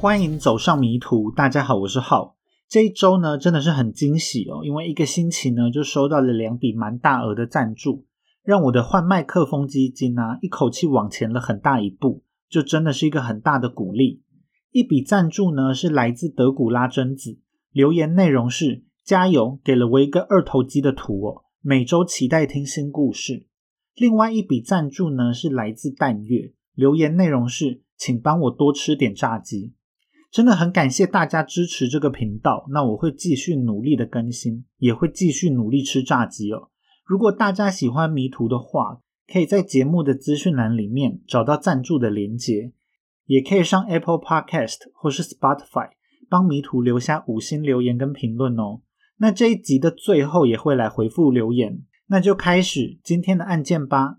欢迎走上迷途。大家好，我是浩。这一周呢，真的是很惊喜哦，因为一个星期呢，就收到了两笔蛮大额的赞助，让我的换麦克风基金啊，一口气往前了很大一步，就真的是一个很大的鼓励。一笔赞助呢，是来自德古拉贞子，留言内容是加油，给了我一个二头肌的图哦，每周期待听新故事。另外一笔赞助呢，是来自淡月，留言内容是请帮我多吃点炸鸡。真的很感谢大家支持这个频道，那我会继续努力的更新，也会继续努力吃炸鸡哦。如果大家喜欢迷途的话，可以在节目的资讯栏里面找到赞助的连接，也可以上 Apple Podcast 或是 Spotify 帮迷途留下五星留言跟评论哦。那这一集的最后也会来回复留言，那就开始今天的案件吧。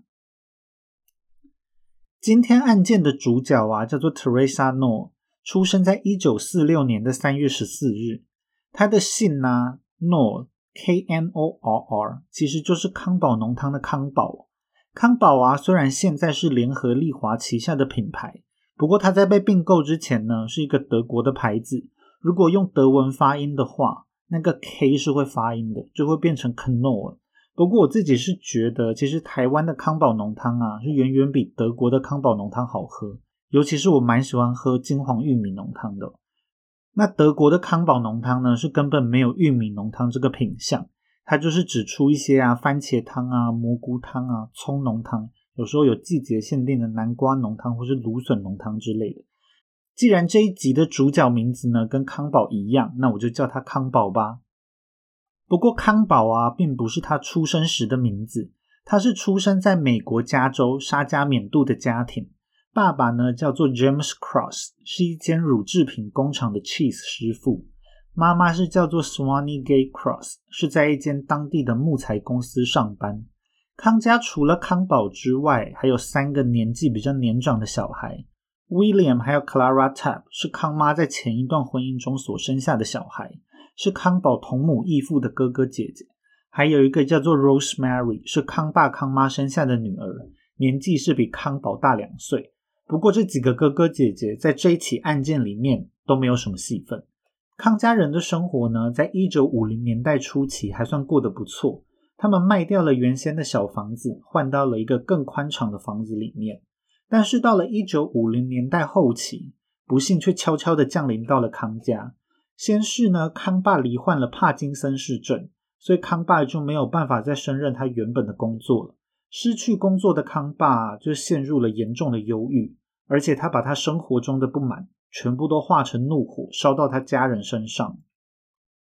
今天案件的主角啊，叫做 Teresa No。出生在一九四六年的三月十四日，他的姓呢，Nor K N O R R，其实就是康宝浓汤的康宝。康宝啊，虽然现在是联合利华旗下的品牌，不过它在被并购之前呢，是一个德国的牌子。如果用德文发音的话，那个 K 是会发音的，就会变成 Knorr。不过我自己是觉得，其实台湾的康宝浓汤啊，是远远比德国的康宝浓汤好喝。尤其是我蛮喜欢喝金黄玉米浓汤的。那德国的康宝浓汤呢，是根本没有玉米浓汤这个品相，它就是只出一些啊番茄汤啊、蘑菇汤啊、葱浓汤，有时候有季节限定的南瓜浓汤或是芦笋浓汤之类的。既然这一集的主角名字呢跟康宝一样，那我就叫他康宝吧。不过康宝啊，并不是他出生时的名字，他是出生在美国加州沙加缅度的家庭。爸爸呢叫做 James Cross，是一间乳制品工厂的 cheese 师傅。妈妈是叫做 Swanny Gay Cross，是在一间当地的木材公司上班。康家除了康宝之外，还有三个年纪比较年长的小孩，William 还有 Clara Tab 是康妈在前一段婚姻中所生下的小孩，是康宝同母异父的哥哥姐姐。还有一个叫做 Rosemary，是康爸康妈生下的女儿，年纪是比康宝大两岁。不过这几个哥哥姐姐在这一起案件里面都没有什么戏份。康家人的生活呢，在一九五零年代初期还算过得不错。他们卖掉了原先的小房子，换到了一个更宽敞的房子里面。但是到了一九五零年代后期，不幸却悄悄地降临到了康家。先是呢，康爸罹患了帕金森氏症，所以康爸就没有办法再胜任他原本的工作了。失去工作的康爸就陷入了严重的忧郁。而且他把他生活中的不满全部都化成怒火，烧到他家人身上。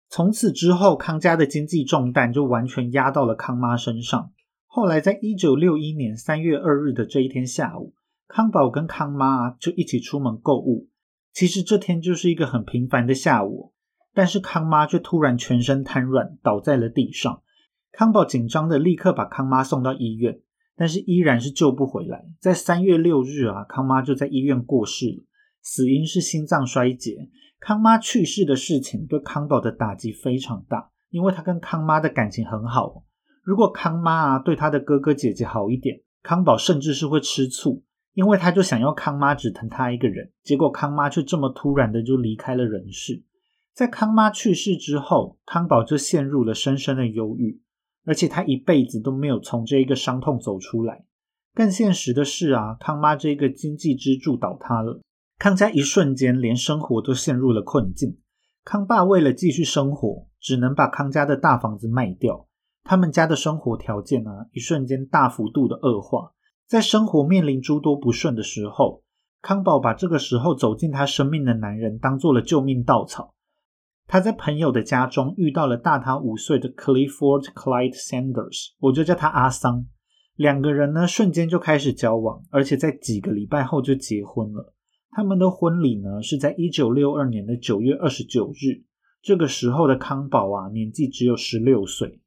从此之后，康家的经济重担就完全压到了康妈身上。后来，在一九六一年三月二日的这一天下午，康宝跟康妈就一起出门购物。其实这天就是一个很平凡的下午，但是康妈却突然全身瘫软，倒在了地上。康宝紧张的立刻把康妈送到医院。但是依然是救不回来。在三月六日啊，康妈就在医院过世了，死因是心脏衰竭。康妈去世的事情对康宝的打击非常大，因为他跟康妈的感情很好。如果康妈啊对他的哥哥姐姐好一点，康宝甚至是会吃醋，因为他就想要康妈只疼他一个人。结果康妈却这么突然的就离开了人世。在康妈去世之后，康宝就陷入了深深的忧郁。而且他一辈子都没有从这一个伤痛走出来。更现实的是啊，康妈这个经济支柱倒塌了，康家一瞬间连生活都陷入了困境。康爸为了继续生活，只能把康家的大房子卖掉。他们家的生活条件呢，一瞬间大幅度的恶化。在生活面临诸多不顺的时候，康宝把这个时候走进他生命的男人当做了救命稻草。他在朋友的家中遇到了大他五岁的 Clifford Clyde Sanders，我就叫他阿桑。两个人呢，瞬间就开始交往，而且在几个礼拜后就结婚了。他们的婚礼呢，是在一九六二年的九月二十九日。这个时候的康宝啊，年纪只有十六岁。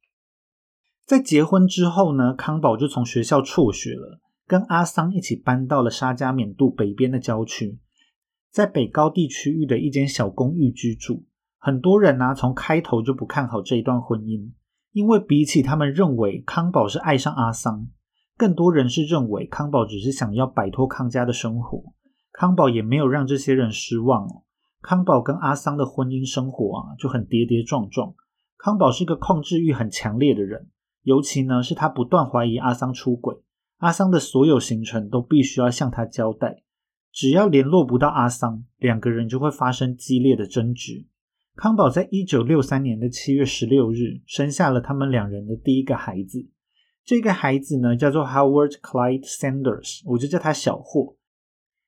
在结婚之后呢，康宝就从学校辍学了，跟阿桑一起搬到了沙加缅度北边的郊区，在北高地区域的一间小公寓居住。很多人呢，从开头就不看好这一段婚姻，因为比起他们认为康宝是爱上阿桑，更多人是认为康宝只是想要摆脱康家的生活。康宝也没有让这些人失望，康宝跟阿桑的婚姻生活啊就很跌跌撞撞。康宝是个控制欲很强烈的人，尤其呢是他不断怀疑阿桑出轨，阿桑的所有行程都必须要向他交代。只要联络不到阿桑，两个人就会发生激烈的争执。康宝在一九六三年的七月十六日生下了他们两人的第一个孩子。这个孩子呢叫做 Howard Clyde Sanders，我就叫他小霍。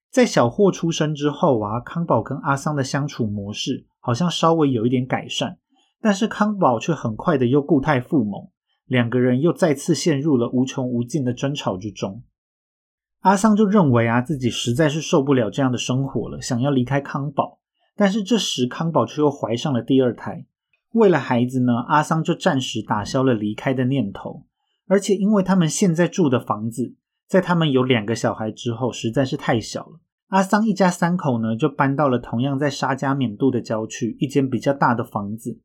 在小霍出生之后啊，康宝跟阿桑的相处模式好像稍微有一点改善，但是康宝却很快的又固态复萌，两个人又再次陷入了无穷无尽的争吵之中。阿桑就认为啊，自己实在是受不了这样的生活了，想要离开康宝。但是这时康宝却又怀上了第二胎，为了孩子呢，阿桑就暂时打消了离开的念头。而且因为他们现在住的房子，在他们有两个小孩之后实在是太小了。阿桑一家三口呢，就搬到了同样在沙加缅度的郊区一间比较大的房子。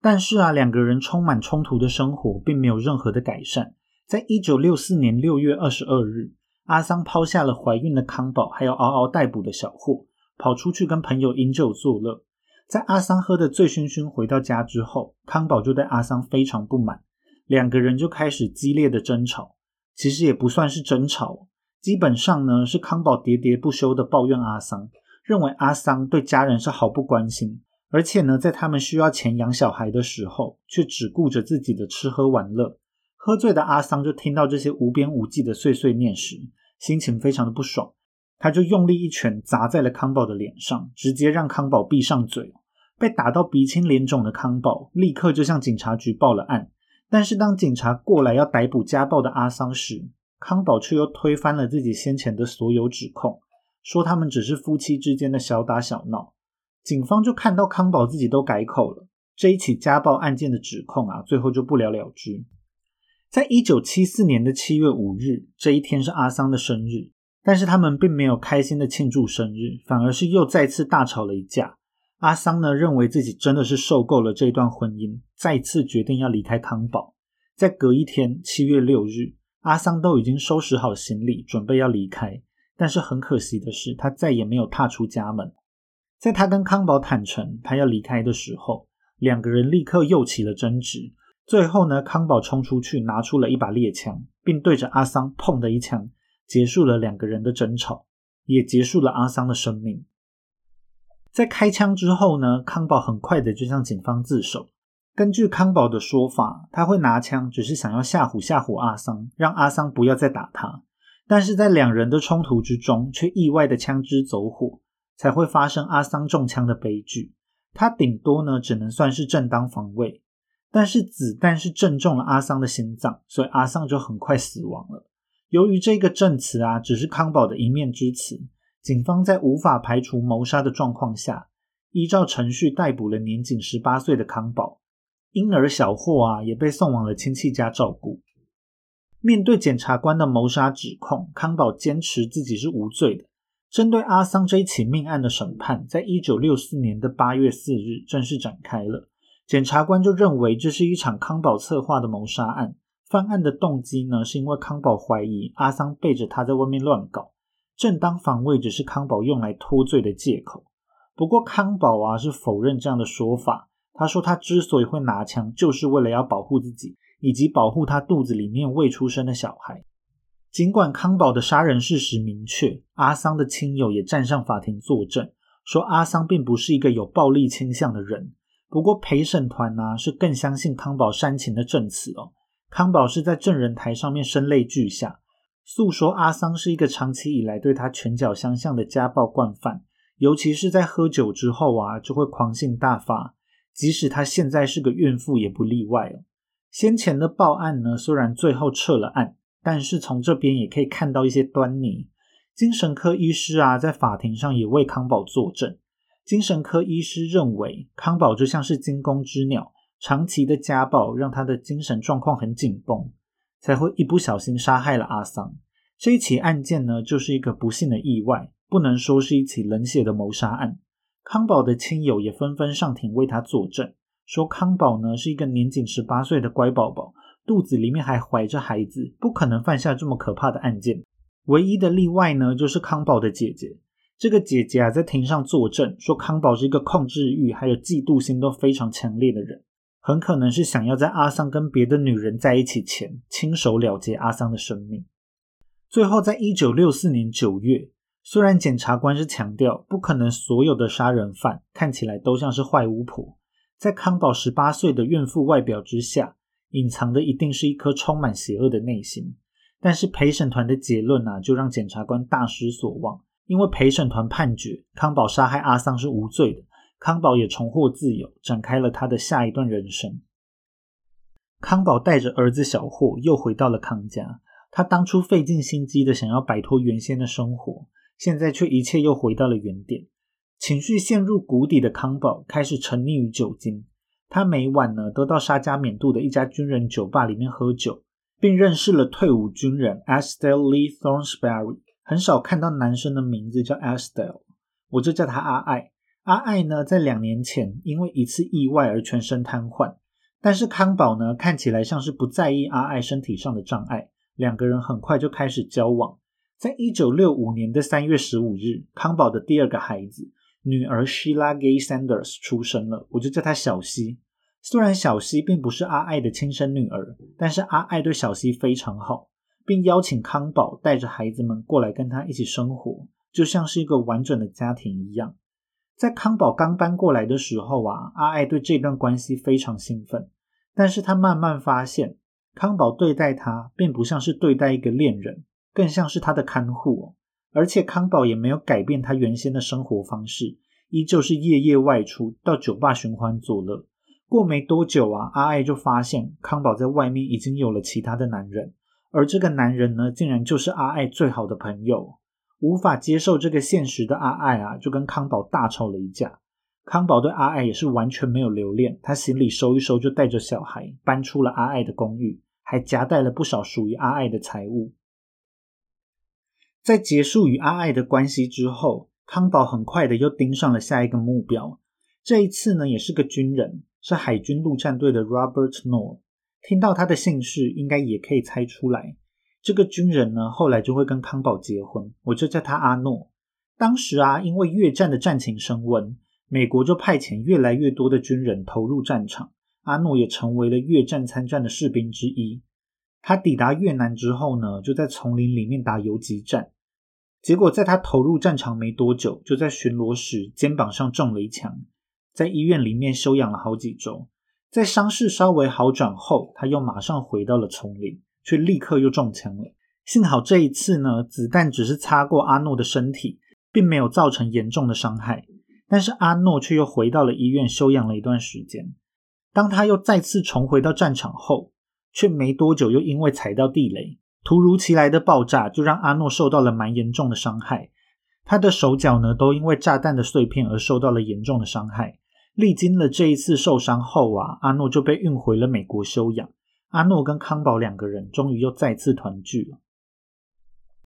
但是啊，两个人充满冲突的生活并没有任何的改善。在一九六四年六月二十二日，阿桑抛下了怀孕的康宝，还有嗷嗷待哺的小霍，跑出去跟朋友饮酒作乐。在阿桑喝得醉醺醺回到家之后，康宝就对阿桑非常不满，两个人就开始激烈的争吵。其实也不算是争吵。基本上呢，是康宝喋喋不休的抱怨阿桑，认为阿桑对家人是毫不关心，而且呢，在他们需要钱养小孩的时候，却只顾着自己的吃喝玩乐。喝醉的阿桑就听到这些无边无际的碎碎念时，心情非常的不爽，他就用力一拳砸在了康宝的脸上，直接让康宝闭上嘴。被打到鼻青脸肿的康宝立刻就向警察局报了案，但是当警察过来要逮捕家暴的阿桑时，康宝却又推翻了自己先前的所有指控，说他们只是夫妻之间的小打小闹。警方就看到康宝自己都改口了，这一起家暴案件的指控啊，最后就不了了之。在一九七四年的七月五日，这一天是阿桑的生日，但是他们并没有开心的庆祝生日，反而是又再次大吵了一架。阿桑呢，认为自己真的是受够了这段婚姻，再次决定要离开康宝。在隔一天，七月六日。阿桑都已经收拾好行李，准备要离开，但是很可惜的是，他再也没有踏出家门。在他跟康宝坦诚他要离开的时候，两个人立刻又起了争执。最后呢，康宝冲出去拿出了一把猎枪，并对着阿桑砰的一枪，结束了两个人的争吵，也结束了阿桑的生命。在开枪之后呢，康宝很快的就向警方自首。根据康宝的说法，他会拿枪只是想要吓唬吓唬阿桑，让阿桑不要再打他。但是在两人的冲突之中，却意外的枪支走火，才会发生阿桑中枪的悲剧。他顶多呢只能算是正当防卫，但是子弹是正中了阿桑的心脏，所以阿桑就很快死亡了。由于这个证词啊只是康宝的一面之词，警方在无法排除谋杀的状况下，依照程序逮捕了年仅十八岁的康宝。婴儿小霍啊，也被送往了亲戚家照顾。面对检察官的谋杀指控，康宝坚持自己是无罪的。针对阿桑这一起命案的审判，在一九六四年的八月四日正式展开了。检察官就认为这是一场康宝策划的谋杀案。犯案的动机呢，是因为康宝怀疑阿桑背着他在外面乱搞，正当防卫只是康宝用来脱罪的借口。不过康宝啊是否认这样的说法。他说，他之所以会拿枪，就是为了要保护自己，以及保护他肚子里面未出生的小孩。尽管康宝的杀人事实明确，阿桑的亲友也站上法庭作证，说阿桑并不是一个有暴力倾向的人。不过陪审团呢，是更相信康宝煽情的证词哦。康宝是在证人台上面声泪俱下，诉说阿桑是一个长期以来对他拳脚相向的家暴惯犯，尤其是在喝酒之后啊，就会狂性大发。即使她现在是个孕妇，也不例外哦。先前的报案呢，虽然最后撤了案，但是从这边也可以看到一些端倪。精神科医师啊，在法庭上也为康宝作证。精神科医师认为，康宝就像是惊弓之鸟，长期的家暴让他的精神状况很紧绷，才会一不小心杀害了阿桑。这一起案件呢，就是一个不幸的意外，不能说是一起冷血的谋杀案。康宝的亲友也纷纷上庭为他作证，说康宝呢是一个年仅十八岁的乖宝宝，肚子里面还怀着孩子，不可能犯下这么可怕的案件。唯一的例外呢，就是康宝的姐姐。这个姐姐啊，在庭上作证说，康宝是一个控制欲还有嫉妒心都非常强烈的人，很可能是想要在阿桑跟别的女人在一起前，亲手了结阿桑的生命。最后，在一九六四年九月，虽然检察官是强调不可能所有的杀人犯看起来都像是坏巫婆，在康宝十八岁的怨妇外表之下，隐藏的一定是一颗充满邪恶的内心。但是陪审团的结论呢，就让检察官大失所望。因为陪审团判决康宝杀害阿桑是无罪的，康宝也重获自由，展开了他的下一段人生。康宝带着儿子小霍又回到了康家，他当初费尽心机的想要摆脱原先的生活，现在却一切又回到了原点。情绪陷入谷底的康宝开始沉溺于酒精，他每晚呢都到沙加缅度的一家军人酒吧里面喝酒，并认识了退伍军人 Estelle Lee Thornsberry。很少看到男生的名字叫 Estelle，我就叫他阿爱。阿爱呢，在两年前因为一次意外而全身瘫痪，但是康宝呢，看起来像是不在意阿爱身体上的障碍，两个人很快就开始交往。在一九六五年的三月十五日，康宝的第二个孩子女儿 Sheila Gay Sanders 出生了，我就叫她小西。虽然小西并不是阿爱的亲生女儿，但是阿爱对小西非常好。并邀请康宝带着孩子们过来跟他一起生活，就像是一个完整的家庭一样。在康宝刚搬过来的时候啊，阿爱对这段关系非常兴奋。但是他慢慢发现，康宝对待他并不像是对待一个恋人，更像是他的看护。而且康宝也没有改变他原先的生活方式，依旧是夜夜外出到酒吧寻欢作乐。过没多久啊，阿爱就发现康宝在外面已经有了其他的男人。而这个男人呢，竟然就是阿爱最好的朋友。无法接受这个现实的阿爱啊，就跟康宝大吵了一架。康宝对阿爱也是完全没有留恋，他行李收一收就带着小孩搬出了阿爱的公寓，还夹带了不少属于阿爱的财物。在结束与阿爱的关系之后，康宝很快的又盯上了下一个目标。这一次呢，也是个军人，是海军陆战队的 Robert Nor。听到他的姓氏，应该也可以猜出来。这个军人呢，后来就会跟康宝结婚，我就叫他阿诺。当时啊，因为越战的战情升温，美国就派遣越来越多的军人投入战场，阿诺也成为了越战参战的士兵之一。他抵达越南之后呢，就在丛林里面打游击战，结果在他投入战场没多久，就在巡逻时肩膀上中了一枪，在医院里面休养了好几周。在伤势稍微好转后，他又马上回到了丛林，却立刻又中枪了。幸好这一次呢，子弹只是擦过阿诺的身体，并没有造成严重的伤害。但是阿诺却又回到了医院休养了一段时间。当他又再次重回到战场后，却没多久又因为踩到地雷，突如其来的爆炸就让阿诺受到了蛮严重的伤害。他的手脚呢，都因为炸弹的碎片而受到了严重的伤害。历经了这一次受伤后啊，阿诺就被运回了美国休养。阿诺跟康宝两个人终于又再次团聚了。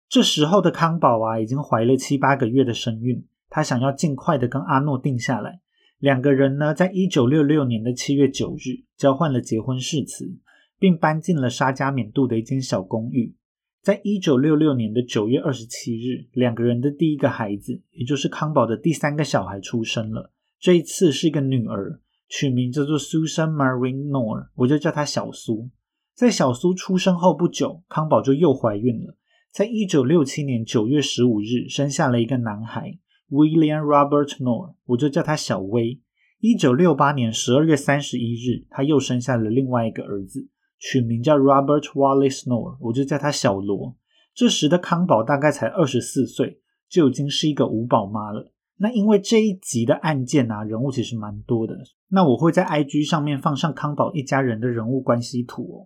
这时候的康宝啊，已经怀了七八个月的身孕，他想要尽快的跟阿诺定下来。两个人呢，在一九六六年的七月九日交换了结婚誓词，并搬进了沙加缅度的一间小公寓。在一九六六年的九月二十七日，两个人的第一个孩子，也就是康宝的第三个小孩出生了。这一次是一个女儿，取名叫做 Susan Marine Nor，我就叫她小苏。在小苏出生后不久，康宝就又怀孕了。在一九六七年九月十五日，生下了一个男孩 William Robert Nor，我就叫他小威。一九六八年十二月三十一日，他又生下了另外一个儿子，取名叫 Robert Wallace Nor，我就叫他小罗。这时的康宝大概才二十四岁，就已经是一个五宝妈了。那因为这一集的案件啊，人物其实蛮多的。那我会在 IG 上面放上康宝一家人的人物关系图哦。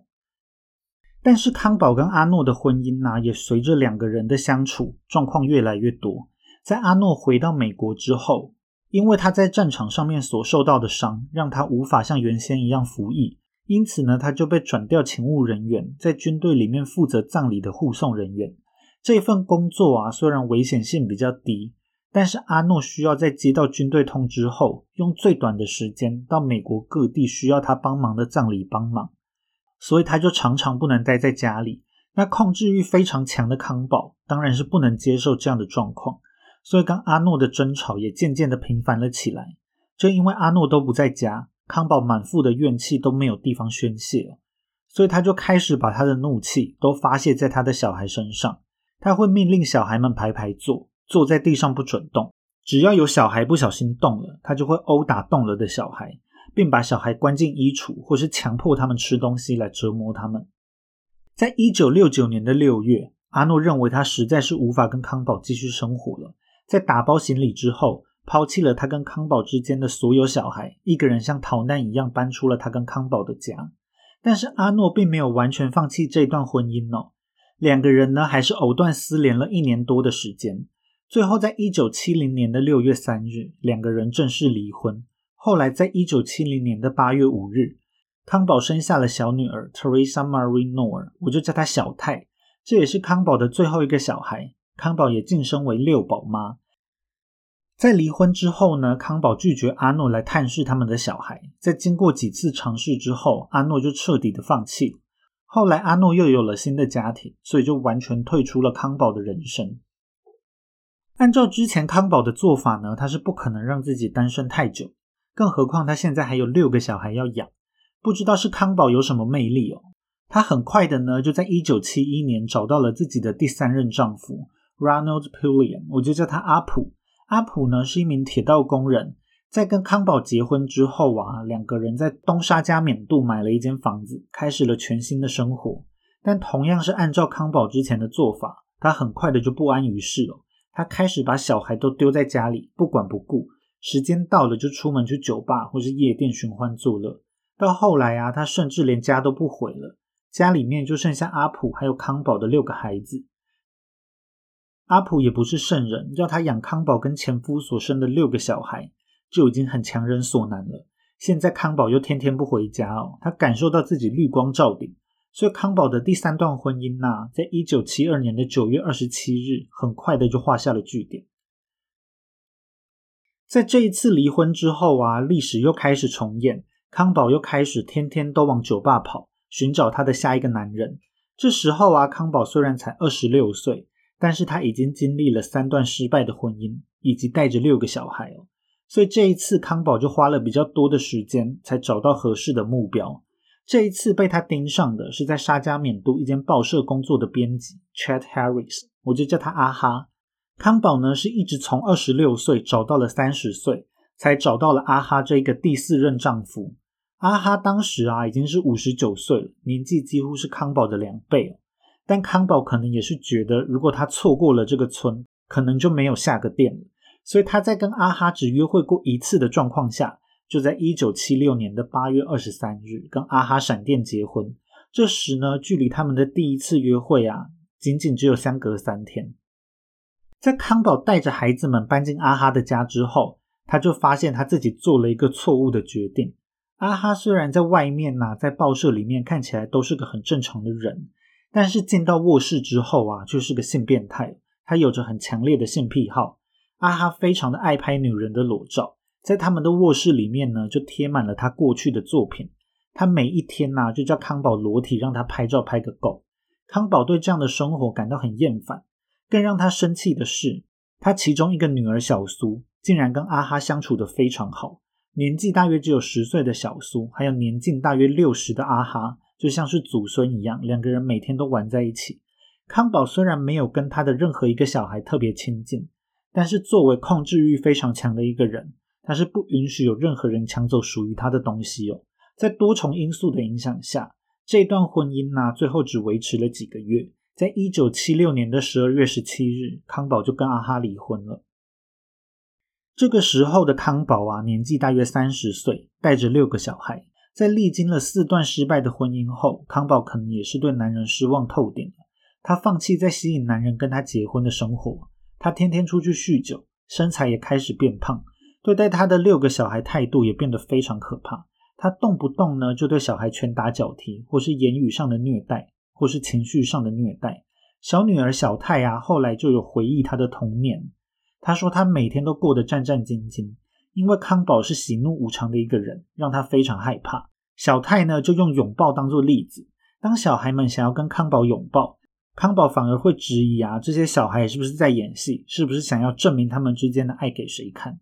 但是康宝跟阿诺的婚姻呢，也随着两个人的相处状况越来越多。在阿诺回到美国之后，因为他在战场上面所受到的伤，让他无法像原先一样服役，因此呢，他就被转调勤务人员，在军队里面负责葬礼的护送人员。这份工作啊，虽然危险性比较低。但是阿诺需要在接到军队通知后，用最短的时间到美国各地需要他帮忙的葬礼帮忙，所以他就常常不能待在家里。那控制欲非常强的康宝当然是不能接受这样的状况，所以跟阿诺的争吵也渐渐的频繁了起来。正因为阿诺都不在家，康宝满腹的怨气都没有地方宣泄，所以他就开始把他的怒气都发泄在他的小孩身上。他会命令小孩们排排坐，坐在地上不准动。只要有小孩不小心动了，他就会殴打动了的小孩，并把小孩关进衣橱，或是强迫他们吃东西来折磨他们。在一九六九年的六月，阿诺认为他实在是无法跟康宝继续生活了，在打包行李之后，抛弃了他跟康宝之间的所有小孩，一个人像逃难一样搬出了他跟康宝的家。但是阿诺并没有完全放弃这段婚姻哦，两个人呢还是藕断丝连了一年多的时间。最后，在一九七零年的六月三日，两个人正式离婚。后来，在一九七零年的八月五日，康宝生下了小女儿 Teresa Marie Noor，我就叫她小泰。这也是康宝的最后一个小孩。康宝也晋升为六宝妈。在离婚之后呢，康宝拒绝阿诺来探视他们的小孩。在经过几次尝试之后，阿诺就彻底的放弃。后来，阿诺又有了新的家庭，所以就完全退出了康宝的人生。按照之前康宝的做法呢，他是不可能让自己单身太久，更何况他现在还有六个小孩要养。不知道是康宝有什么魅力哦，他很快的呢就在一九七一年找到了自己的第三任丈夫 Ronald Pulliam，我就叫他阿普。阿普呢是一名铁道工人，在跟康宝结婚之后啊，两个人在东沙加缅度买了一间房子，开始了全新的生活。但同样是按照康宝之前的做法，他很快的就不安于世了。他开始把小孩都丢在家里，不管不顾。时间到了就出门去酒吧或是夜店寻欢作乐。到后来啊，他甚至连家都不回了，家里面就剩下阿普还有康宝的六个孩子。阿普也不是圣人，要他养康宝跟前夫所生的六个小孩，就已经很强人所难了。现在康宝又天天不回家哦，他感受到自己绿光照顶。所以康宝的第三段婚姻呢，在一九七二年的九月二十七日，很快的就画下了句点。在这一次离婚之后啊，历史又开始重演，康宝又开始天天都往酒吧跑，寻找他的下一个男人。这时候啊，康宝虽然才二十六岁，但是他已经经历了三段失败的婚姻，以及带着六个小孩哦。所以这一次康宝就花了比较多的时间，才找到合适的目标。这一次被他盯上的是在沙加缅度一间报社工作的编辑 Chad Harris，我就叫他阿哈。康宝呢是一直从二十六岁找到了三十岁，才找到了阿哈这个第四任丈夫。阿哈当时啊已经是五十九岁了，年纪几乎是康宝的两倍。但康宝可能也是觉得，如果他错过了这个村，可能就没有下个店了，所以他在跟阿哈只约会过一次的状况下。就在一九七六年的八月二十三日，跟阿哈闪电结婚。这时呢，距离他们的第一次约会啊，仅仅只有相隔三天。在康宝带着孩子们搬进阿哈的家之后，他就发现他自己做了一个错误的决定。阿哈虽然在外面呐，在报社里面看起来都是个很正常的人，但是进到卧室之后啊，就是个性变态。他有着很强烈的性癖好。阿哈非常的爱拍女人的裸照。在他们的卧室里面呢，就贴满了他过去的作品。他每一天呐，就叫康宝裸体让他拍照拍个够。康宝对这样的生活感到很厌烦。更让他生气的是，他其中一个女儿小苏竟然跟阿哈相处的非常好。年纪大约只有十岁的小苏，还有年近大约六十的阿哈，就像是祖孙一样，两个人每天都玩在一起。康宝虽然没有跟他的任何一个小孩特别亲近，但是作为控制欲非常强的一个人。他是不允许有任何人抢走属于他的东西哦。在多重因素的影响下，这段婚姻呢，最后只维持了几个月。在一九七六年的十二月十七日，康宝就跟阿哈离婚了。这个时候的康宝啊，年纪大约三十岁，带着六个小孩。在历经了四段失败的婚姻后，康宝可能也是对男人失望透顶了。他放弃在吸引男人跟他结婚的生活，他天天出去酗酒，身材也开始变胖。对待他的六个小孩态度也变得非常可怕。他动不动呢就对小孩拳打脚踢，或是言语上的虐待，或是情绪上的虐待。小女儿小泰啊，后来就有回忆她的童年。她说她每天都过得战战兢兢，因为康宝是喜怒无常的一个人，让她非常害怕。小泰呢就用拥抱当做例子，当小孩们想要跟康宝拥抱，康宝反而会质疑啊，这些小孩是不是在演戏？是不是想要证明他们之间的爱给谁看？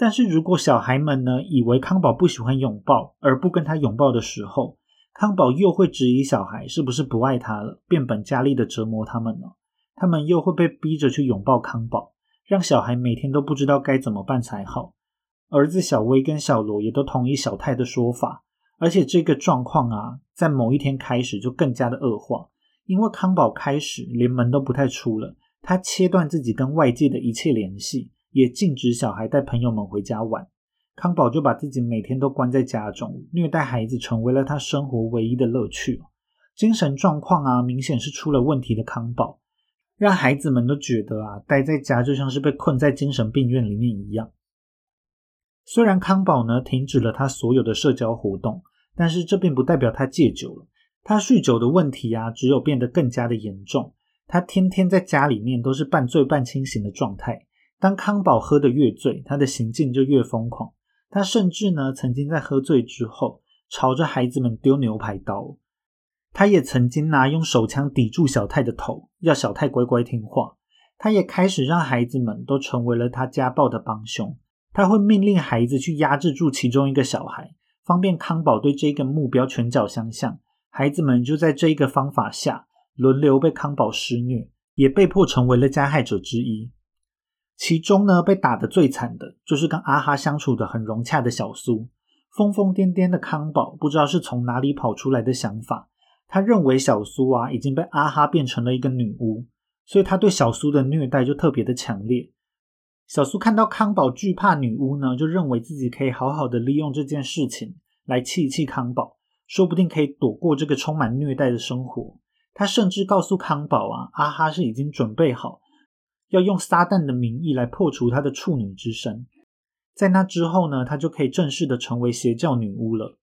但是如果小孩们呢，以为康宝不喜欢拥抱，而不跟他拥抱的时候，康宝又会质疑小孩是不是不爱他了，变本加厉的折磨他们呢？他们又会被逼着去拥抱康宝，让小孩每天都不知道该怎么办才好。儿子小薇跟小罗也都同意小泰的说法，而且这个状况啊，在某一天开始就更加的恶化，因为康宝开始连门都不太出了，他切断自己跟外界的一切联系，也禁止小孩带朋友们回家玩。康宝就把自己每天都关在家中，虐待孩子成为了他生活唯一的乐趣。精神状况啊，明显是出了问题的康宝，让孩子们都觉得啊，待在家就像是被困在精神病院里面一样。虽然康宝呢停止了他所有的社交活动，但是这并不代表他戒酒了。他酗酒的问题啊，只有变得更加的严重。他天天在家里面都是半醉半清醒的状态。当康宝喝得越醉，他的行径就越疯狂。他甚至呢，曾经在喝醉之后朝着孩子们丢牛排刀。他也曾经拿用手枪抵住小泰的头，要小泰乖乖听话。他也开始让孩子们都成为了他家暴的帮凶。他会命令孩子去压制住其中一个小孩，方便康宝对这个目标拳脚相向。孩子们就在这一个方法下轮流被康宝施虐，也被迫成为了加害者之一。其中呢，被打得最惨的就是跟阿哈相处的很融洽的小苏。疯疯癫癫的康宝不知道是从哪里跑出来的想法，他认为小苏啊已经被阿哈变成了一个女巫，所以他对小苏的虐待就特别的强烈。小苏看到康宝惧怕女巫呢，就认为自己可以好好的利用这件事情来气气康宝，说不定可以躲过这个充满虐待的生活。他甚至告诉康宝啊，阿哈是已经准备好要用撒旦的名义来破除他的处女之身，在那之后呢，他就可以正式的成为邪教女巫了。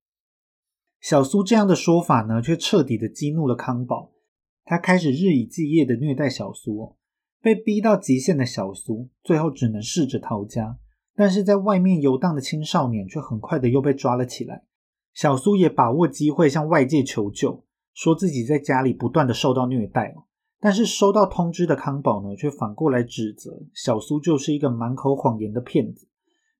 小苏这样的说法呢，却彻底的激怒了康宝，他开始日以继夜的虐待小苏。被逼到极限的小苏，最后只能试着逃家，但是在外面游荡的青少年却很快的又被抓了起来。小苏也把握机会向外界求救，说自己在家里不断的受到虐待。但是收到通知的康宝呢，却反过来指责小苏就是一个满口谎言的骗子，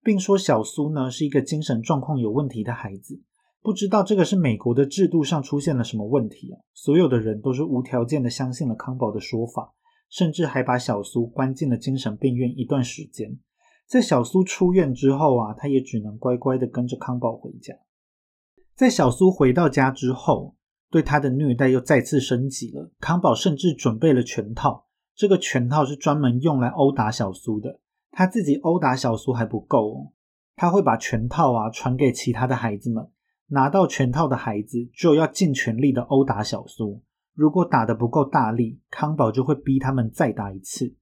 并说小苏呢是一个精神状况有问题的孩子。不知道这个是美国的制度上出现了什么问题啊？所有的人都是无条件的相信了康宝的说法。甚至还把小苏关进了精神病院一段时间。在小苏出院之后啊，他也只能乖乖的跟着康宝回家。在小苏回到家之后，对他的虐待又再次升级了。康宝甚至准备了拳套，这个拳套是专门用来殴打小苏的。他自己殴打小苏还不够，他会把拳套啊传给其他的孩子们，拿到拳套的孩子就要尽全力的殴打小苏。如果打得不够大力，康宝就会逼他们再打一次。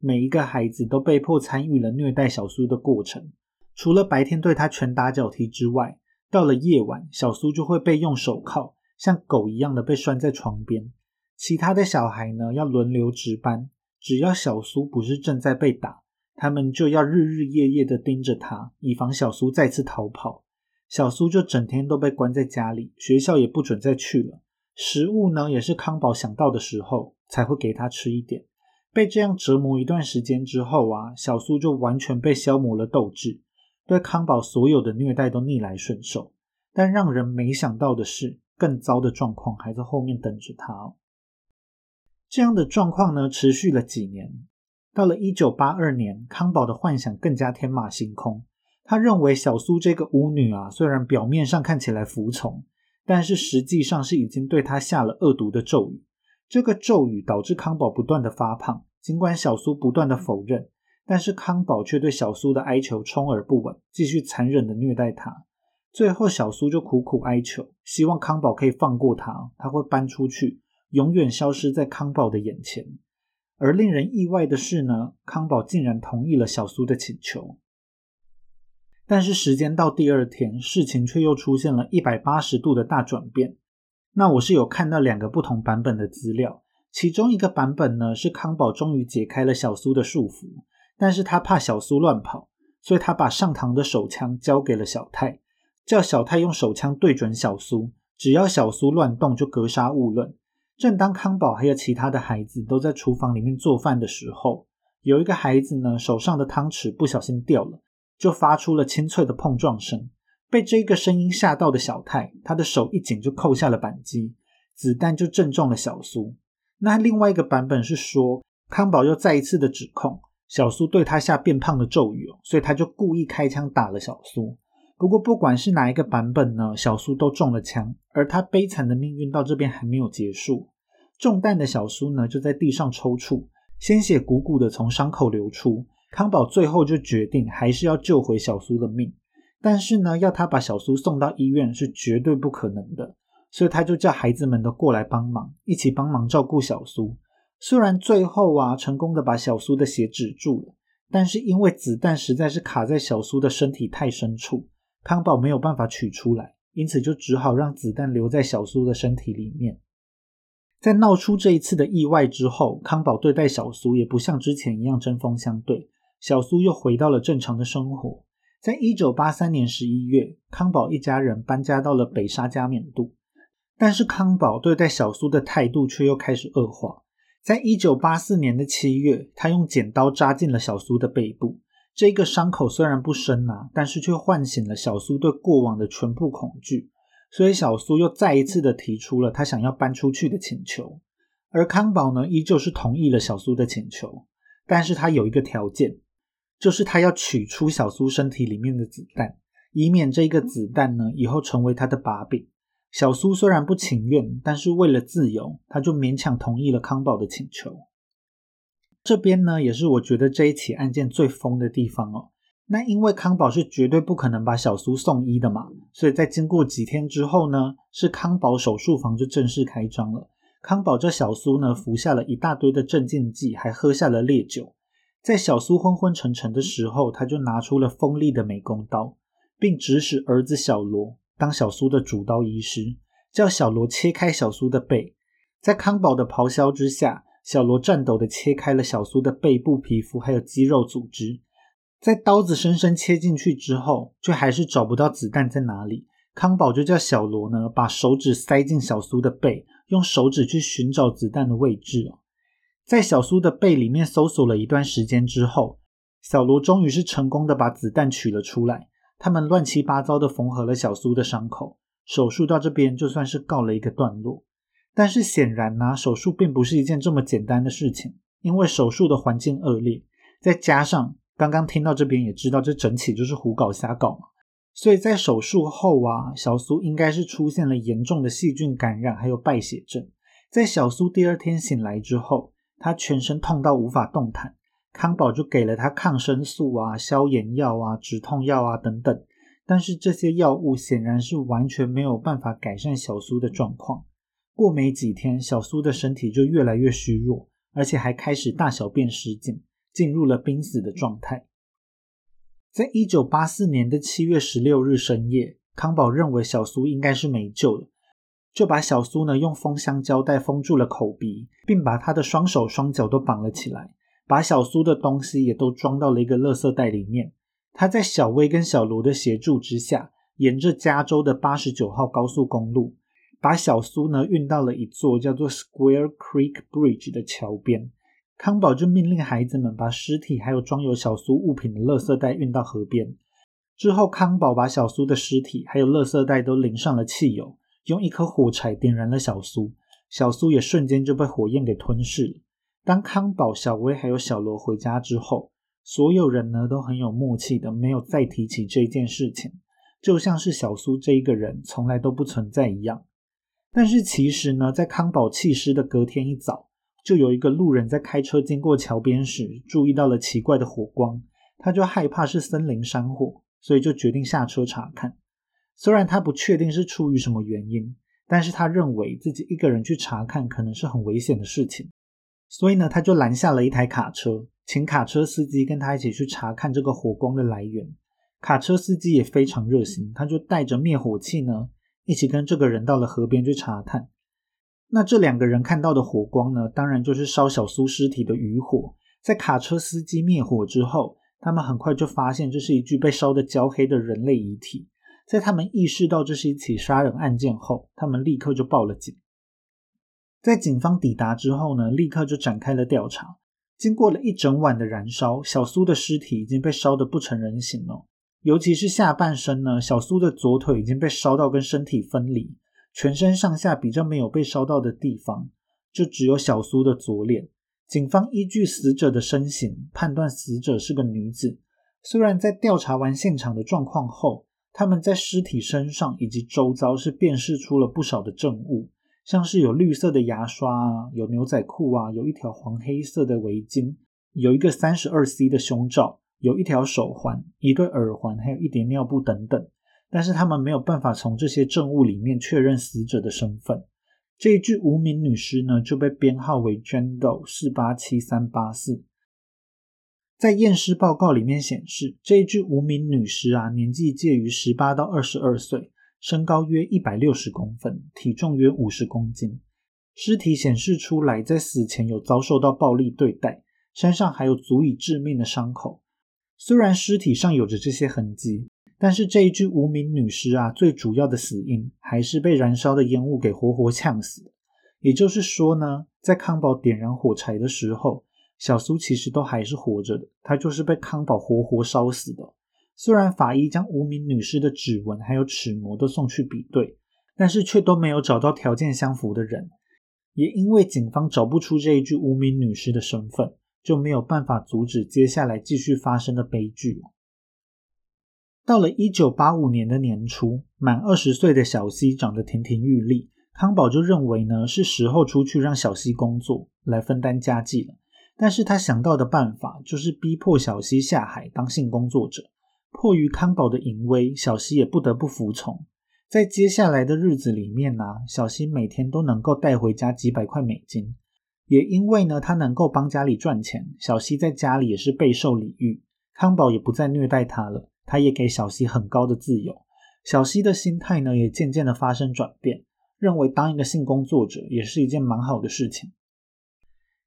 每一个孩子都被迫参与了虐待小苏的过程。除了白天对他拳打脚踢之外，到了夜晚，小苏就会被用手铐像狗一样的被拴在床边。其他的小孩呢，要轮流值班。只要小苏不是正在被打，他们就要日日夜夜的盯着他，以防小苏再次逃跑。小苏就整天都被关在家里，学校也不准再去了。食物呢，也是康宝想到的时候才会给他吃一点。被这样折磨一段时间之后啊，小苏就完全被消磨了斗志，对康宝所有的虐待都逆来顺受。但让人没想到的是，更糟的状况还在后面等着他。哦这样的状况呢，持续了几年。到了一九八二年，康宝的幻想更加天马行空。他认为小苏这个巫女啊，虽然表面上看起来服从。但是实际上是已经对他下了恶毒的咒语，这个咒语导致康宝不断的发胖。尽管小苏不断的否认，但是康宝却对小苏的哀求充耳不闻，继续残忍的虐待他。最后，小苏就苦苦哀求，希望康宝可以放过他，他会搬出去，永远消失在康宝的眼前。而令人意外的是呢，康宝竟然同意了小苏的请求。但是时间到第二天，事情却又出现了一百八十度的大转变。那我是有看到两个不同版本的资料，其中一个版本呢是康宝终于解开了小苏的束缚，但是他怕小苏乱跑，所以他把上膛的手枪交给了小泰，叫小泰用手枪对准小苏，只要小苏乱动就格杀勿论。正当康宝还有其他的孩子都在厨房里面做饭的时候，有一个孩子呢手上的汤匙不小心掉了，就发出了清脆的碰撞声。被这个声音吓到的小泰，他的手一紧就扣下了扳机，子弹就正中了小苏。那另外一个版本是说，康宝又再一次的指控小苏对他下变胖的咒语，所以他就故意开枪打了小苏。不过不管是哪一个版本呢，小苏都中了枪，而他悲惨的命运到这边还没有结束。中弹的小苏呢，就在地上抽搐，鲜血鼓鼓的从伤口流出。康宝最后就决定还是要救回小苏的命。但是呢，要他把小苏送到医院是绝对不可能的，所以他就叫孩子们都过来帮忙，一起帮忙照顾小苏。虽然最后啊成功的把小苏的血止住了，但是因为子弹实在是卡在小苏的身体太深处，康宝没有办法取出来，因此就只好让子弹留在小苏的身体里面。在闹出这一次的意外之后，康宝对待小苏也不像之前一样针锋相对，小苏又回到了正常的生活。在一九八三年十一月，康宝一家人搬家到了北沙加缅度，但是康宝对待小苏的态度却又开始恶化。在一九八四年的七月，他用剪刀扎进了小苏的背部。这个伤口虽然不深啊，但是却唤醒了小苏对过往的全部恐惧。所以小苏又再一次的提出了他想要搬出去的请求。而康宝呢，依旧是同意了小苏的请求，但是他有一个条件。就是他要取出小苏身体里面的子弹，以免这个子弹呢以后成为他的把柄。小苏虽然不情愿，但是为了自由，他就勉强同意了康宝的请求。这边呢也是我觉得这一起案件最疯的地方哦。那因为康宝是绝对不可能把小苏送医的嘛，所以在经过几天之后呢，是康宝手术房就正式开张了。康宝这小苏呢服下了一大堆的镇静剂，还喝下了烈酒。在小苏昏昏沉沉的时候，他就拿出了锋利的美工刀，并指使儿子小罗当小苏的主刀医师，叫小罗切开小苏的背。在康宝的咆哮之下，小罗颤抖的切开了小苏的背部皮肤还有肌肉组织。在刀子深深切进去之后，却还是找不到子弹在哪里。康宝就叫小罗呢，把手指塞进小苏的背，用手指去寻找子弹的位置哦。在小苏的背里面搜索了一段时间之后，小罗终于是成功的把子弹取了出来。他们乱七八糟的缝合了小苏的伤口，手术到这边就算是告了一个段落。但是显然呢，手术并不是一件这么简单的事情，因为手术的环境恶劣，再加上刚刚听到这边也知道这整起就是胡搞瞎搞嘛。所以在手术后啊，小苏应该是出现了严重的细菌感染，还有败血症。在小苏第二天醒来之后。他全身痛到无法动弹，康宝就给了他抗生素啊、消炎药啊、止痛药啊等等，但是这些药物显然是完全没有办法改善小苏的状况。过没几天，小苏的身体就越来越虚弱，而且还开始大小便失禁，进入了濒死的状态。在一九八四年的七月十六日深夜，康宝认为小苏应该是没救了。就把小苏呢用封箱胶带封住了口鼻，并把他的双手双脚都绑了起来，把小苏的东西也都装到了一个垃圾袋里面。他在小薇跟小罗的协助之下，沿着加州的八十九号高速公路，把小苏呢运到了一座叫做 Square Creek Bridge 的桥边。康宝就命令孩子们把尸体还有装有小苏物品的垃圾袋运到河边。之后，康宝把小苏的尸体还有垃圾袋都淋上了汽油。用一颗火柴点燃了小苏，小苏也瞬间就被火焰给吞噬了。当康宝、小薇还有小罗回家之后，所有人呢都很有默契的，没有再提起这件事情，就像是小苏这一个人从来都不存在一样。但是其实呢，在康宝弃尸的隔天一早，就有一个路人在开车经过桥边时，注意到了奇怪的火光，他就害怕是森林山火，所以就决定下车查看。虽然他不确定是出于什么原因，但是他认为自己一个人去查看可能是很危险的事情，所以呢，他就拦下了一台卡车，请卡车司机跟他一起去查看这个火光的来源。卡车司机也非常热心，他就带着灭火器呢，一起跟这个人到了河边去查探。那这两个人看到的火光呢，当然就是烧小苏尸体的余火。在卡车司机灭火之后，他们很快就发现这是一具被烧得焦黑的人类遗体。在他们意识到这是一起杀人案件后，他们立刻就报了警。在警方抵达之后呢，立刻就展开了调查。经过了一整晚的燃烧，小苏的尸体已经被烧得不成人形了。尤其是下半身呢，小苏的左腿已经被烧到跟身体分离，全身上下比较没有被烧到的地方，就只有小苏的左脸。警方依据死者的身形判断死者是个女子。虽然在调查完现场的状况后，他们在尸体身上以及周遭是辨识出了不少的证物。像是有绿色的牙刷啊，有牛仔裤啊，有一条黄黑色的围巾，有一个三十二 C 的胸罩，有一条手环，一对耳环，还有一叠尿布等等。但是他们没有办法从这些证物里面确认死者的身份。这一具无名女尸呢，就被编号为 Jane Doe 四八七三八四。在验尸报告里面显示，这一具无名女尸啊，年纪介于十八到二十二岁。身高约一百六十公分，体重约五十公斤。尸体显示出来，在死前有遭受到暴力对待，身上还有足以致命的伤口。虽然尸体上有着这些痕迹，但是这一具无名女尸啊，最主要的死因还是被燃烧的烟雾给活活呛死。也就是说呢，在康宝点燃火柴的时候，小苏其实都还是活着的，她就是被康宝活活烧死的。虽然法医将无名女尸的指纹还有齿模都送去比对，但是却都没有找到条件相符的人。也因为警方找不出这一具无名女尸的身份，就没有办法阻止接下来继续发生的悲剧。到了一九八五年的年初，满二十岁的小西长得亭亭玉立，康宝就认为呢是时候出去让小西工作来分担家计了。但是他想到的办法就是逼迫小西下海当性工作者。迫于康宝的淫威，小西也不得不服从。在接下来的日子里面呢，小西每天都能够带回家几百块美金。也因为呢，他能够帮家里赚钱，小西在家里也是备受礼遇。康宝也不再虐待他了，他也给小西很高的自由。小西的心态呢，也渐渐的发生转变，认为当一个性工作者也是一件蛮好的事情。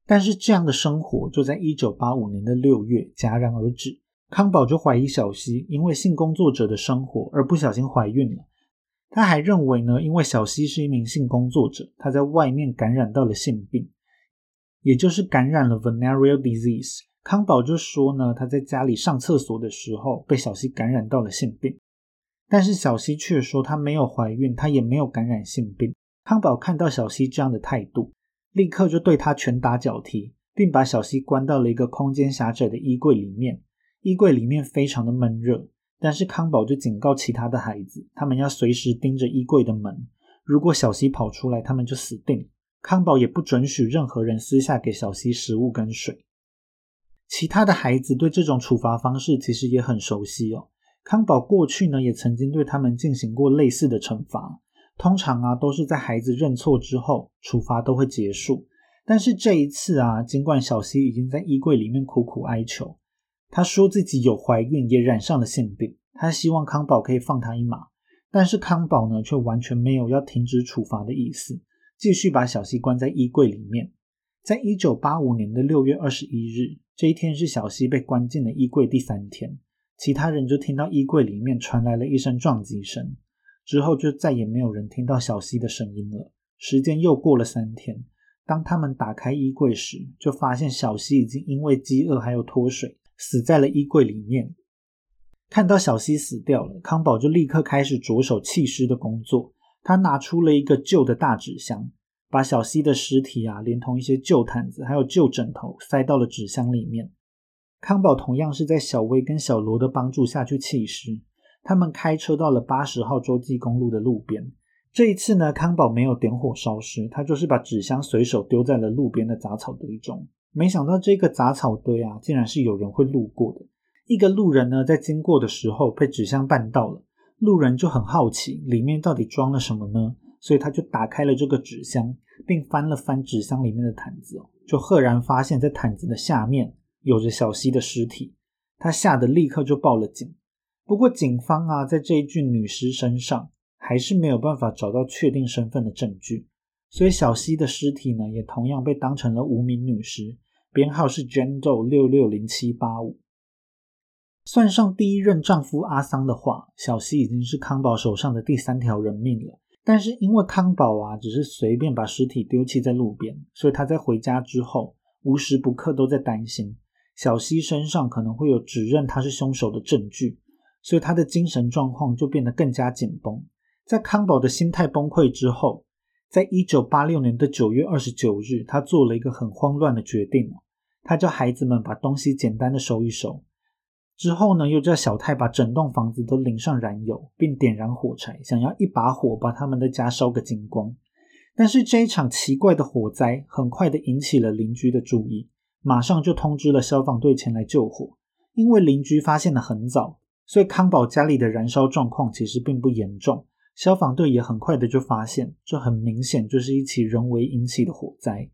但是这样的生活就在一九八五年的六月戛然而止。康宝就怀疑小西因为性工作者的生活而不小心怀孕了。他还认为呢，因为小西是一名性工作者，他在外面感染到了性病，也就是感染了 venereal disease。康宝就说呢，他在家里上厕所的时候被小西感染到了性病，但是小西却说她没有怀孕，她也没有感染性病。康宝看到小西这样的态度，立刻就对他拳打脚踢，并把小西关到了一个空间狭窄的衣柜里面。衣柜里面非常的闷热，但是康宝就警告其他的孩子，他们要随时盯着衣柜的门，如果小西跑出来，他们就死定。康宝也不准许任何人私下给小西食物跟水。其他的孩子对这种处罚方式其实也很熟悉哦。康宝过去呢也曾经对他们进行过类似的惩罚，通常啊都是在孩子认错之后，处罚都会结束。但是这一次啊，尽管小西已经在衣柜里面苦苦哀求。他说自己有怀孕，也染上了性病。他希望康宝可以放他一马，但是康宝呢，却完全没有要停止处罚的意思，继续把小西关在衣柜里面。在一九八五年的六月二十一日，这一天是小西被关进了衣柜第三天。其他人就听到衣柜里面传来了一声撞击声，之后就再也没有人听到小西的声音了。时间又过了三天，当他们打开衣柜时，就发现小西已经因为饥饿还有脱水。死在了衣柜里面。看到小西死掉了，康宝就立刻开始着手弃尸的工作。他拿出了一个旧的大纸箱，把小西的尸体啊，连同一些旧毯子还有旧枕头塞到了纸箱里面。康宝同样是在小薇跟小罗的帮助下去弃尸。他们开车到了八十号洲际公路的路边。这一次呢，康宝没有点火烧尸，他就是把纸箱随手丢在了路边的杂草堆中。没想到这个杂草堆啊，竟然是有人会路过的。一个路人呢，在经过的时候被纸箱绊到了，路人就很好奇里面到底装了什么呢？所以他就打开了这个纸箱，并翻了翻纸箱里面的毯子，就赫然发现，在毯子的下面有着小西的尸体。他吓得立刻就报了警。不过警方啊，在这一具女尸身上还是没有办法找到确定身份的证据。所以小西的尸体呢，也同样被当成了无名女尸，编号是 Jendo 六六零七八五。算上第一任丈夫阿桑的话，小西已经是康宝手上的第三条人命了。但是因为康宝啊，只是随便把尸体丢弃在路边，所以他在回家之后，无时不刻都在担心小西身上可能会有指认他是凶手的证据，所以他的精神状况就变得更加紧绷。在康宝的心态崩溃之后，在一九八六年的九月二十九日，他做了一个很慌乱的决定他叫孩子们把东西简单的收一收。之后呢，又叫小泰把整栋房子都淋上燃油，并点燃火柴，想要一把火把他们的家烧个精光。但是这一场奇怪的火灾很快的引起了邻居的注意，马上就通知了消防队前来救火。因为邻居发现的很早，所以康宝家里的燃烧状况其实并不严重。消防队也很快的就发现，这很明显就是一起人为引起的火灾。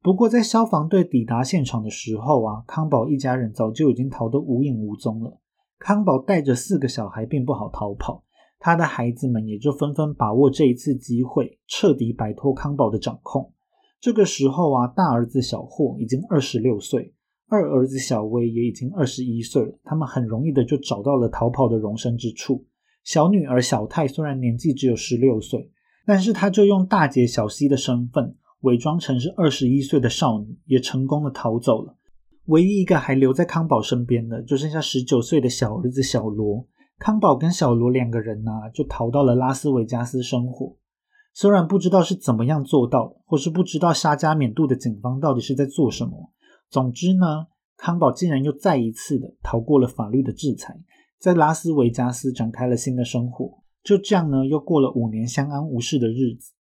不过，在消防队抵达现场的时候啊，康宝一家人早就已经逃得无影无踪了。康宝带着四个小孩并不好逃跑，他的孩子们也就纷纷把握这一次机会，彻底摆脱康宝的掌控。这个时候啊，大儿子小霍已经二十六岁，二儿子小威也已经二十一岁了。他们很容易的就找到了逃跑的容身之处。小女儿小泰虽然年纪只有十六岁，但是她就用大姐小西的身份。伪装成是二十一岁的少女，也成功的逃走了。唯一一个还留在康宝身边的，就剩下十九岁的小儿子小罗。康宝跟小罗两个人呢，就逃到了拉斯维加斯生活。虽然不知道是怎么样做到的，或是不知道沙加缅度的警方到底是在做什么。总之呢，康宝竟然又再一次的逃过了法律的制裁，在拉斯维加斯展开了新的生活。就这样呢，又过了五年相安无事的日子。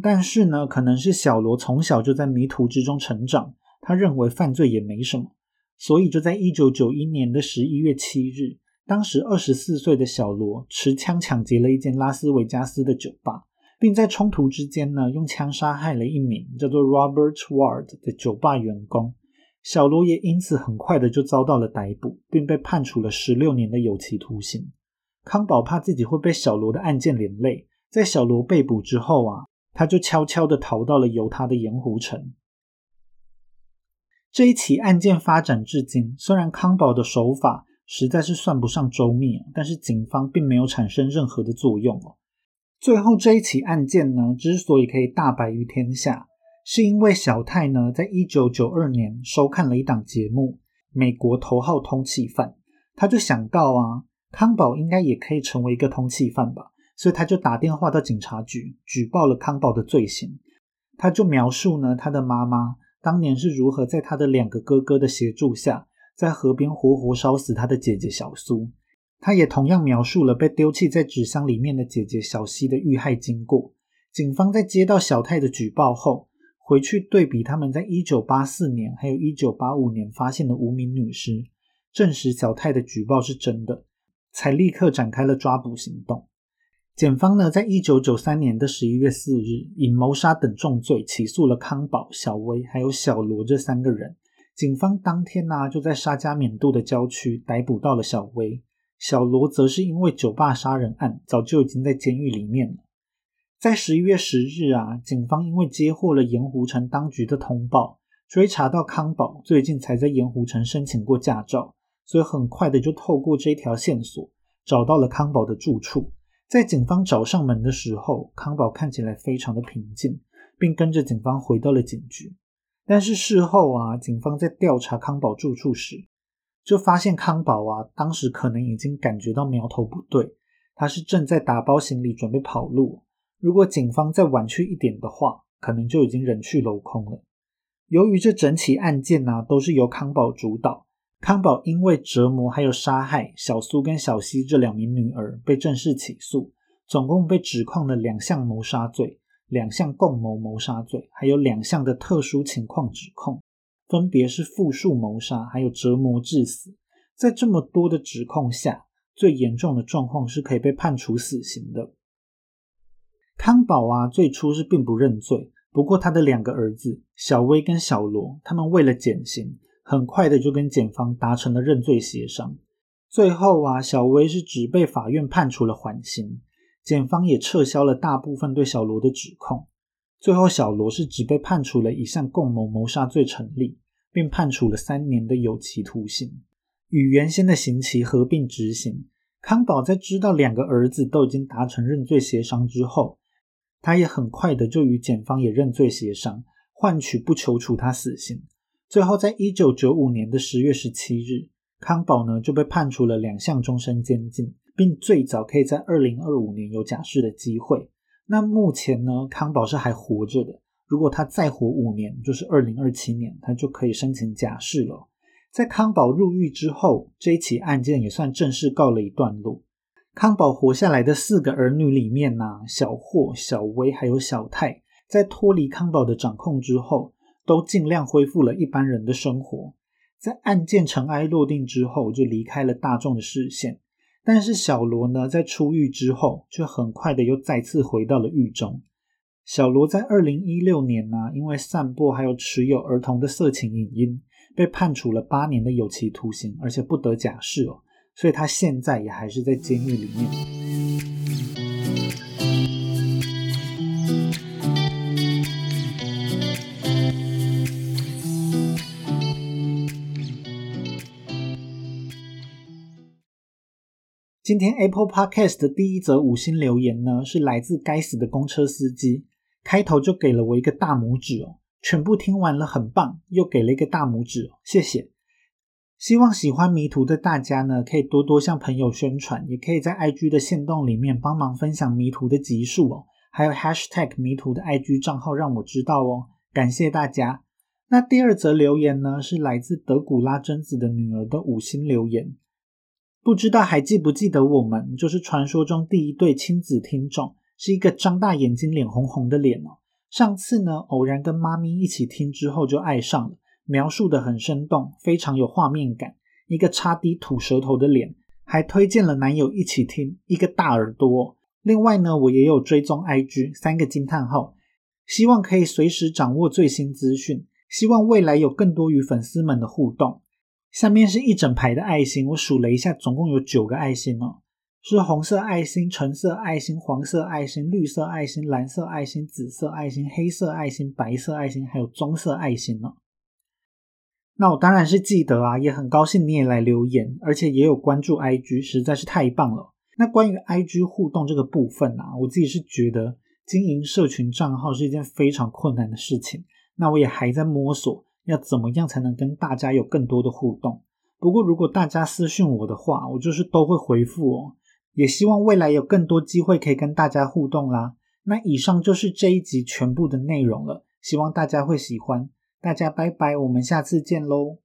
但是呢，可能是小罗从小就在迷途之中成长，他认为犯罪也没什么，所以就在一九九一年的十一月七日，当时二十四岁的小罗持枪抢劫了一间拉斯维加斯的酒吧，并在冲突之间呢，用枪杀害了一名叫做 Robert Ward 的酒吧员工。小罗也因此很快的就遭到了逮捕，并被判处了十六年的有期徒刑。康宝怕自己会被小罗的案件连累，在小罗被捕之后啊。他就悄悄的逃到了犹他的盐湖城。这一起案件发展至今，虽然康宝的手法实在是算不上周密，但是警方并没有产生任何的作用哦。最后这一起案件呢，之所以可以大白于天下，是因为小泰呢，在一九九二年收看了一档节目《美国头号通缉犯》，他就想到啊，康宝应该也可以成为一个通缉犯吧。所以他就打电话到警察局举报了康宝的罪行。他就描述呢，他的妈妈当年是如何在他的两个哥哥的协助下，在河边活活烧死他的姐姐小苏。他也同样描述了被丢弃在纸箱里面的姐姐小西的遇害经过。警方在接到小泰的举报后，回去对比他们在一九八四年还有一九八五年发现的无名女尸，证实小泰的举报是真的，才立刻展开了抓捕行动。检方呢，在一九九三年的十一月四日，以谋杀等重罪起诉了康宝、小薇还有小罗这三个人。警方当天呢，就在沙加缅度的郊区逮捕到了小薇，小罗则是因为酒吧杀人案，早就已经在监狱里面了。在十一月十日啊，警方因为接获了盐湖城当局的通报，追查到康宝最近才在盐湖城申请过驾照，所以很快的就透过这条线索，找到了康宝的住处。在警方找上门的时候，康宝看起来非常的平静，并跟着警方回到了警局。但是事后啊，警方在调查康宝住处时，就发现康宝啊，当时可能已经感觉到苗头不对，他是正在打包行李准备跑路。如果警方再晚去一点的话，可能就已经人去楼空了。由于这整起案件呢，都是由康宝主导。康宝因为折磨还有杀害小苏跟小西这两名女儿被正式起诉，总共被指控了两项谋杀罪、两项共谋谋杀罪，还有两项的特殊情况指控，分别是复数谋杀还有折磨致死。在这么多的指控下，最严重的状况是可以被判处死刑的。康宝啊，最初是并不认罪，不过他的两个儿子小威跟小罗，他们为了减刑。很快的就跟检方达成了认罪协商，最后啊，小薇是只被法院判处了缓刑，检方也撤销了大部分对小罗的指控，最后小罗是只被判处了一项共谋谋杀罪成立，并判处了三年的有期徒刑，与原先的刑期合并执行。康宝在知道两个儿子都已经达成认罪协商之后，他也很快的就与检方也认罪协商，换取不求处他死刑。最后，在一九九五年的十月十七日，康宝呢就被判处了两项终身监禁，并最早可以在二零二五年有假释的机会。那目前呢，康宝是还活着的。如果他再活五年，就是二零二七年，他就可以申请假释了。在康宝入狱之后，这一起案件也算正式告了一段落。康宝活下来的四个儿女里面呢，小霍、小薇还有小泰，在脱离康宝的掌控之后，都尽量恢复了一般人的生活。在案件尘埃落定之后，就离开了大众的视线。但是小罗呢，在出狱之后，却很快的又再次回到了狱中。小罗在二零一六年呢，因为散播还有持有儿童的色情影音，被判处了八年的有期徒刑，而且不得假释哦。所以他现在也还是在监狱里面。今天 Apple Podcast 的第一则五星留言呢，是来自该死的公车司机，开头就给了我一个大拇指哦，全部听完了很棒，又给了一个大拇指，谢谢。希望喜欢迷途的大家呢，可以多多向朋友宣传，也可以在 IG 的线动里面帮忙分享迷途的集数哦，还有 Hashtag 迷途的 IG 账号让我知道哦，感谢大家。那第二则留言呢，是来自德古拉贞子的女儿的五星留言，不知道还记不记得我们，就是传说中第一对亲子听众，是一个张大眼睛、脸红红的脸哦。上次呢，偶然跟妈咪一起听之后就爱上了。描述的很生动，非常有画面感。一个插低吐舌头的脸，还推荐了男友一起听。一个大耳朵。另外呢，我也有追踪 IG 三个惊叹号，希望可以随时掌握最新资讯。希望未来有更多与粉丝们的互动。下面是一整排的爱心，我数了一下，总共有九个爱心哦，是红色爱心、橙色爱心、黄色爱心、绿色爱心、蓝色爱心、紫色爱心、黑色爱心、白色爱心，还有棕色爱心呢。那我当然是记得啊，也很高兴你也来留言，而且也有关注 IG，实在是太棒了。那关于 IG 互动这个部分啊，我自己是觉得经营社群账号是一件非常困难的事情。那我也还在摸索，要怎么样才能跟大家有更多的互动。不过如果大家私讯我的话，我就是都会回复哦。也希望未来有更多机会可以跟大家互动啦。那以上就是这一集全部的内容了，希望大家会喜欢。大家拜拜，我们下次见喽。